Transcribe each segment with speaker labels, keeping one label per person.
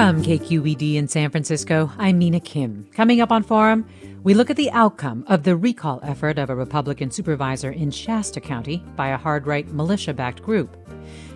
Speaker 1: From KQED in San Francisco, I'm Mina Kim. Coming up on Forum, we look at the outcome of the recall effort of a Republican supervisor in Shasta County by a hard right militia backed group.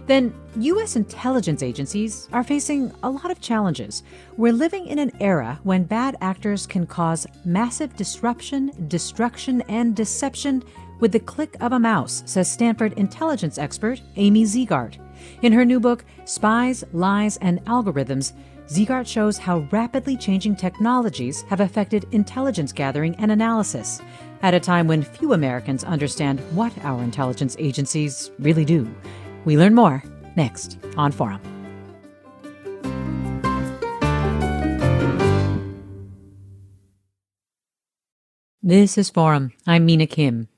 Speaker 1: Then, U.S. intelligence agencies are facing a lot of challenges. We're living in an era when bad actors can cause massive disruption, destruction, and deception with the click of a mouse, says Stanford intelligence expert Amy Zegart. In her new book, Spies, Lies, and Algorithms, Zegart shows how rapidly changing technologies have affected intelligence gathering and analysis, at a time when few Americans understand what our intelligence agencies really do. We learn more next on Forum. This is Forum. I'm Mina Kim.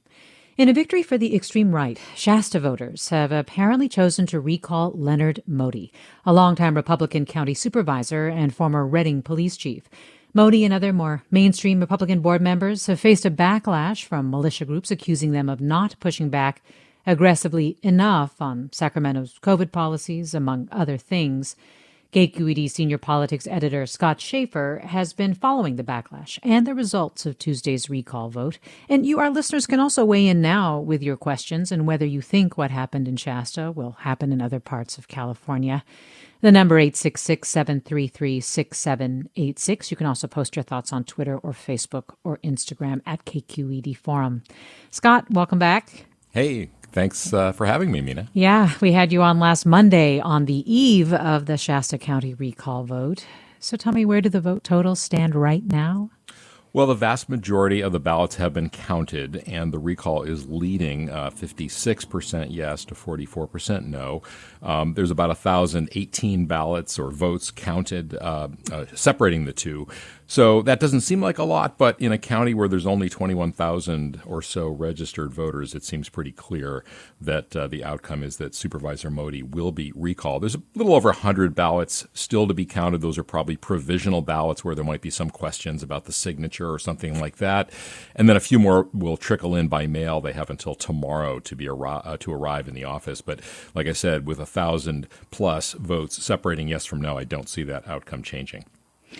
Speaker 1: In a victory for the extreme right, Shasta voters have apparently chosen to recall Leonard Moty, a longtime Republican county supervisor and former Redding police chief. Moty and other more mainstream Republican board members have faced a backlash from militia groups accusing them of not pushing back aggressively enough on Sacramento's COVID policies, among other things. KQED senior politics editor Scott Shafer has been following the backlash and the results of Tuesday's recall vote. And you, our listeners, can also weigh in now with your questions and whether you think what happened in Shasta will happen in other parts of California. The number 866-733-6786. You can also post your thoughts on Twitter or Facebook or Instagram at KQED Forum. Scott, welcome back.
Speaker 2: Hey, Thanks uh, for having me, Mina.
Speaker 1: Yeah, we had you on last Monday on the eve of the Shasta County recall vote. So tell me, where do the vote totals stand right now?
Speaker 2: Well, the vast majority of the ballots have been counted, and the recall is leading uh, 56% yes to 44% no. Um, there's about 1,018 ballots or votes counted, uh, uh, separating the two. So that doesn't seem like a lot, but in a county where there's only 21,000 or so registered voters, it seems pretty clear that uh, the outcome is that Supervisor Moty will be recalled. There's a little over 100 ballots still to be counted. Those are probably provisional ballots where there might be some questions about the signature or something like that. And then a few more will trickle in by mail. They have until tomorrow to be arri- uh, to arrive in the office. But like I said, with a thousand plus votes separating yes from no, I don't see that outcome changing.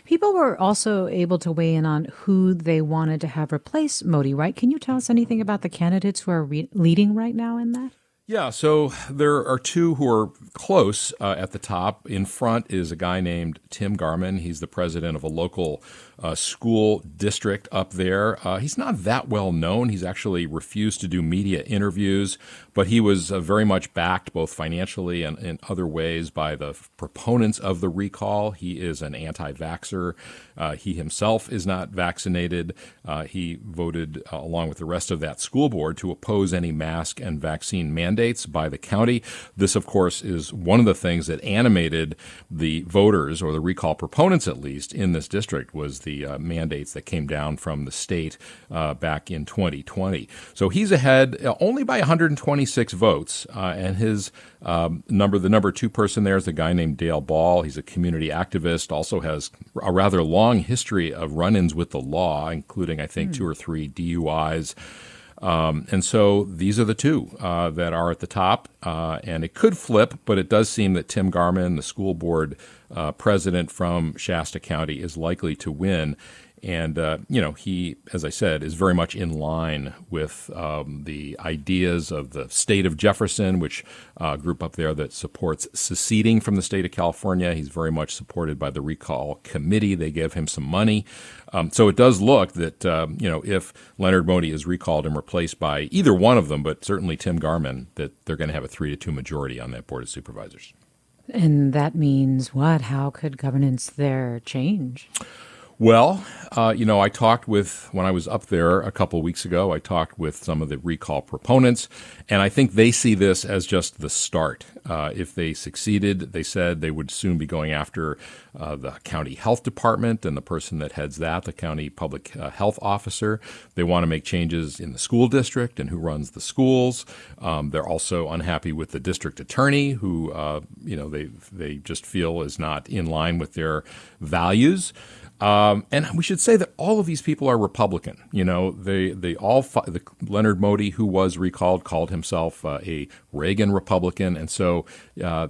Speaker 1: People were also able to weigh in on who they wanted to have replace Moty, right? Can you tell us anything about the candidates who are re- leading right now in that?
Speaker 2: Yeah, so there are two who are close uh, at the top. In front is a guy named Tim Garman. He's the president of a local uh, school district up there. Uh, he's not that well known. He's actually refused to do media interviews, but he was uh, very much backed both financially and in other ways by the proponents of the recall. He is an anti vaxxer. Uh, he himself is not vaccinated. Uh, he voted, uh, along with the rest of that school board, to oppose any mask and vaccine mandates by the county. This, of course, is one of the things that animated the voters, or the recall proponents at least, in this district was the uh, mandates that came down from the state uh, back in 2020. So he's ahead uh, only by 126 votes, uh, and his um, number, the number two person there is a guy named Dale Ball. He's a community activist, also has a rather long history of run-ins with the law, including I think mm. two or three DUIs. Um, and so these are the two uh, that are at the top. Uh, and it could flip, but it does seem that Tim Garman, the school board uh, president from Shasta County, is likely to win. And, uh, you know, he, as I said, is very much in line with um, the ideas of the state of Jefferson, which uh, group up there that supports seceding from the state of California. He's very much supported by the recall committee. They give him some money. Um, so it does look that, uh, you know, if Leonard Moty is recalled and replaced by either one of them, but certainly Tim Garman, that they're going to have a three to two majority on that Board of Supervisors.
Speaker 1: And that means what? How could governance there change?
Speaker 2: Well, uh, you know, I talked with, when I was up there a couple weeks ago, I talked with some of the recall proponents, and I think they see this as just the start. Uh, if they succeeded, they said they would soon be going after uh, the county health department and the person that heads that, the county public uh, health officer. They want to make changes in the school district and who runs the schools. Um, they're also unhappy with the district attorney, who, uh, you know, they, they just feel is not in line with their values. Um, and we should say that all of these people are Republican. You know, they they all the, Leonard Moty, who was recalled, called himself uh, a Reagan Republican, and so uh,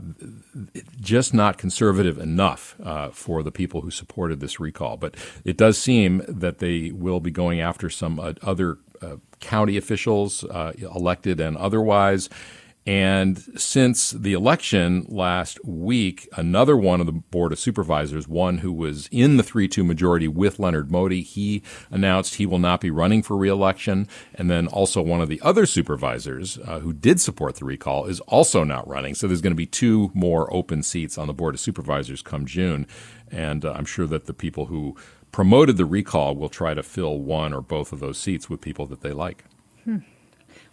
Speaker 2: just not conservative enough uh, for the people who supported this recall. But it does seem that they will be going after some uh, other uh, county officials, uh, elected and otherwise. And since the election last week, another one of the Board of Supervisors, one who was in the 3 2 majority with Leonard Moty, he announced he will not be running for reelection. And then also one of the other supervisors uh, who did support the recall is also not running. So there's going to be two more open seats on the Board of Supervisors come June. And uh, I'm sure that the people who promoted the recall will try to fill one or both of those seats with people that they like.
Speaker 1: Hmm.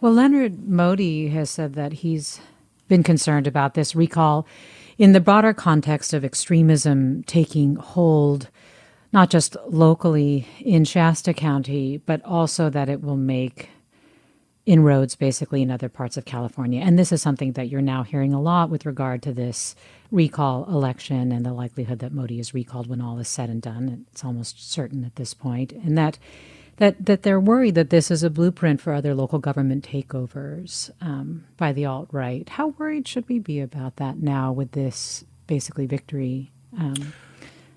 Speaker 1: Well, Leonard Moty has said that he's been concerned about this recall in the broader context of extremism taking hold, not just locally in Shasta County, but also that it will make inroads basically in other parts of California. And this is something that you're now hearing a lot with regard to this recall election and the likelihood that Moty is recalled when all is said and done. It's almost certain at this point. And that that that they're worried that this is a blueprint for other local government takeovers um, by the alt right. How worried should we be about that now with this basically victory? Um,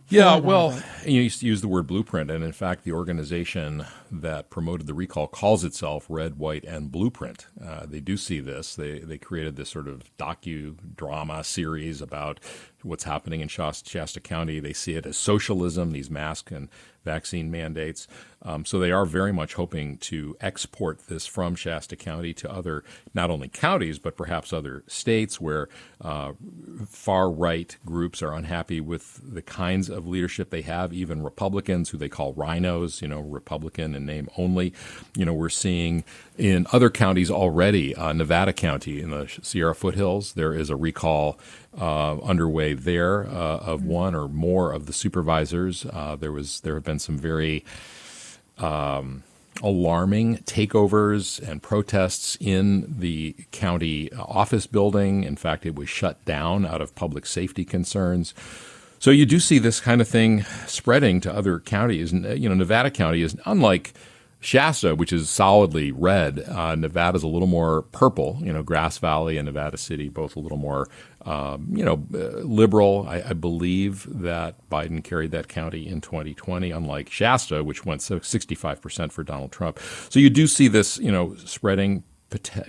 Speaker 2: yeah, well, you used to use the word blueprint, and in fact, the organization that promoted the recall calls itself Red, White, and Blueprint. Uh, they do see this. They they created this sort of docu drama series about what's happening in Shasta County. They see it as socialism, these mask and vaccine mandates. Um, so they are very much hoping to export this from Shasta County to other, not only counties, but perhaps other states where uh, far right groups are unhappy with the kinds of leadership they have, even Republicans who they call rhinos, you know, Republican in name only. You know, we're seeing in other counties already, uh, Nevada County in the Sierra foothills, there is a recall uh, underway there uh, of one or more of the supervisors. Uh, there was there have been some very um, alarming takeovers and protests in the county office building. In fact, it was shut down out of public safety concerns. So you do see this kind of thing spreading to other counties. You know, Nevada County is unlike Shasta, which is solidly red. Uh, Nevada's a little more purple. You know, Grass Valley and Nevada City both a little more um, you know, uh, liberal. I, I, believe that Biden carried that county in 2020, unlike Shasta, which went 65% for Donald Trump. So you do see this, you know, spreading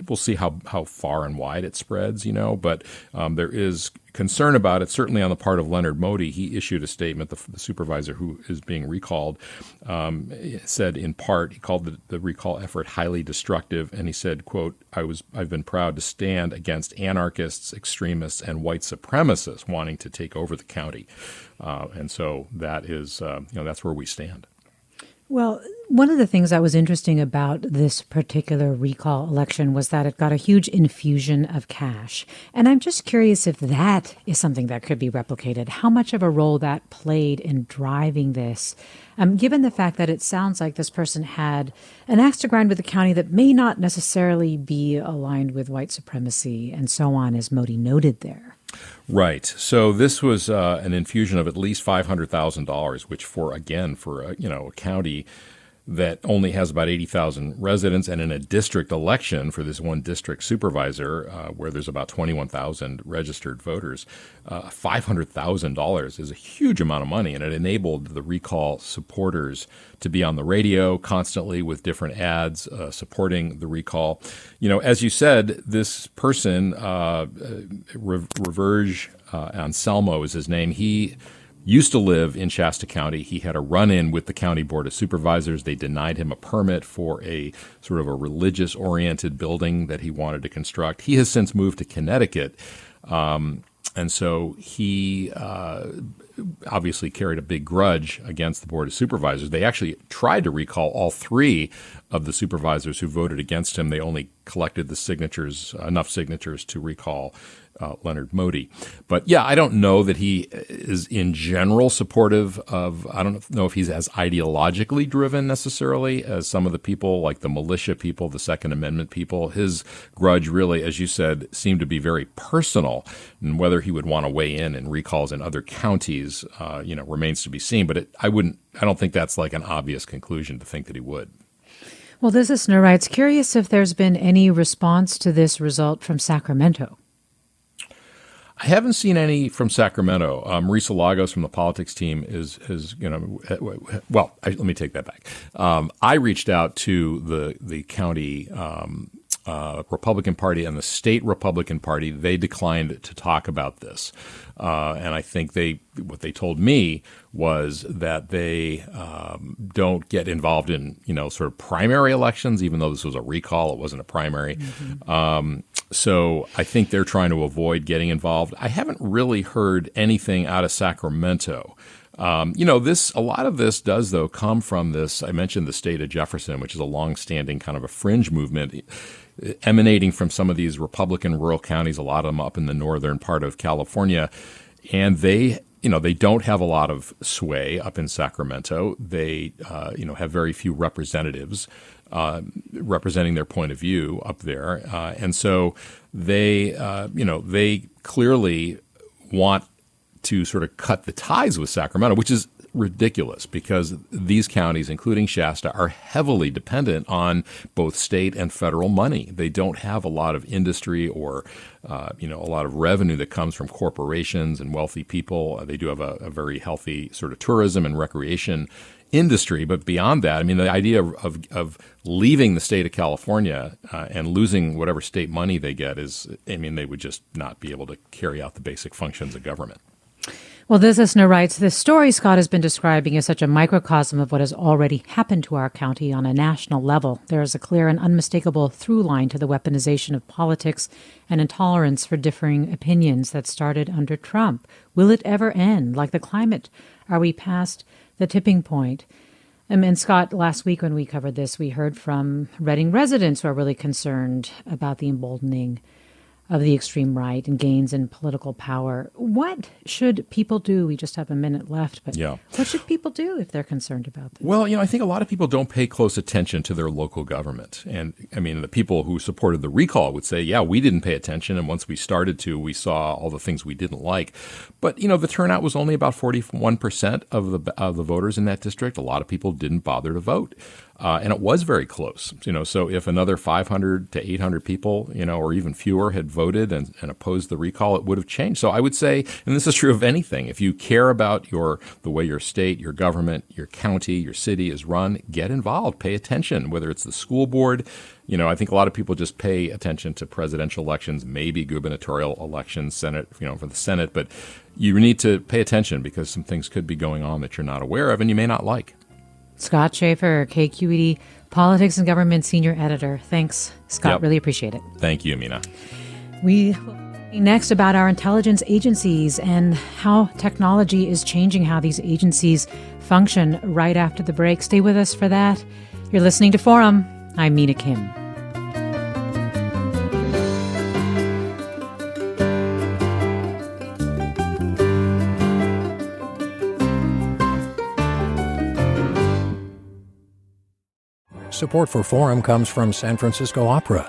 Speaker 2: we'll see how, how far and wide it spreads, you know, but um, there is concern about it, certainly on the part of Leonard Moty. He issued a statement, the, the supervisor who is being recalled um, said in part, he called the, the, recall effort highly destructive, and he said, quote, I was, I've been proud to stand against anarchists, extremists, and white supremacists wanting to take over the county. Uh, and so that is, uh, you know, that's where we stand.
Speaker 1: Well, one of the things that was interesting about this particular recall election was that it got a huge infusion of cash. And I'm just curious if that is something that could be replicated, how much of a role that played in driving this, um, given the fact that it sounds like this person had an axe to grind with the county that may not necessarily be aligned with white supremacy and so on, as Moty noted there.
Speaker 2: Right. So this was uh, an infusion of at least five hundred thousand dollars, which for again for a, you know a county that only has about 80,000 residents, and in a district election for this one district supervisor, uh, where there's about 21,000 registered voters, uh, $500,000 is a huge amount of money, and it enabled the recall supporters to be on the radio constantly with different ads uh, supporting the recall. You know, as you said, this person, uh, Reverge uh, Anselmo is his name. He used to live in Shasta County. He had a run in with the county board of supervisors. They denied him a permit for a sort of a religious oriented building that he wanted to construct. He has since moved to Connecticut. Um, and so he uh, obviously carried a big grudge against the Board of Supervisors. They actually tried to recall all three of the supervisors who voted against him. They only collected the signatures, enough signatures to recall uh, Leonard Moty. But yeah, I don't know that he is in general supportive of, I don't know if he's as ideologically driven necessarily as some of the people like the militia people, the Second Amendment people. His grudge really, as you said, seemed to be very personal. And whether he would want to weigh in and recalls in other counties, uh, you know, remains to be seen. But it, I wouldn't, I don't think that's like an obvious conclusion to think that he would.
Speaker 1: Well, this listener writes, curious if there's been any response to this result from Sacramento.
Speaker 2: I haven't seen any from Sacramento. Um, Marisa Lagos from the politics team is is you know well. I, let me take that back. Um, I reached out to the the county um, uh, Republican Party and the state Republican Party. They declined to talk about this, uh, and I think they what they told me was that they um, don't get involved in you know sort of primary elections, even though this was a recall. It wasn't a primary. Mm-hmm. Um, so I think they're trying to avoid getting involved. I haven't really heard anything out of Sacramento. Um, you know, this a lot of this does though come from this. I mentioned the state of Jefferson, which is a long-standing kind of a fringe movement emanating from some of these Republican rural counties. A lot of them up in the northern part of California, and they you know they don't have a lot of sway up in Sacramento. They uh, you know have very few representatives uh, representing their point of view up there, uh, and so they uh, you know they clearly want to sort of cut the ties with Sacramento, which is ridiculous because these counties, including Shasta, are heavily dependent on both state and federal money. They don't have a lot of industry or, uh, you know, a lot of revenue that comes from corporations and wealthy people. They do have a, a very healthy sort of tourism and recreation industry. But beyond that, I mean, the idea of, of, of leaving the state of California uh, and losing whatever state money they get is, I mean, they would just not be able to carry out the basic functions of government.
Speaker 1: Well, this listener writes The story Scott has been describing is such a microcosm of what has already happened to our county on a national level. There is a clear and unmistakable through line to the weaponization of politics and intolerance for differing opinions that started under Trump. Will it ever end? Like the climate, are we past the tipping point? Um, and Scott, last week when we covered this, we heard from Redding residents who are really concerned about the emboldening of the extreme right and gains in political power. What should people do? We just have a minute left, but yeah. what should people do if they're concerned about this?
Speaker 2: Well, you know, I think a lot of people don't pay close attention to their local government. And I mean, the people who supported the recall would say, yeah, we didn't pay attention. And once we started to, we saw all the things we didn't like. But, you know, the turnout was only about 41% of the, of the voters in that district. A lot of people didn't bother to vote. Uh, and it was very close, you know. So if another 500 to 800 people, you know, or even fewer, had voted and, and opposed the recall, it would have changed. So I would say, and this is true of anything, if you care about your the way your state, your government, your county, your city is run, get involved, pay attention. Whether it's the school board, you know, I think a lot of people just pay attention to presidential elections, maybe gubernatorial elections, Senate, you know, for the Senate, but you need to pay attention because some things could be going on that you're not aware of and you may not like.
Speaker 1: Scott Shafer, KQED Politics and Government Senior Editor. Thanks, Scott. Yep. Really appreciate it.
Speaker 2: Thank you, Mina.
Speaker 1: We next about our intelligence agencies and how technology is changing how these agencies function right after the break. Stay with us for that. You're listening to Forum. I'm Mina Kim.
Speaker 3: Support for Forum comes from San Francisco Opera.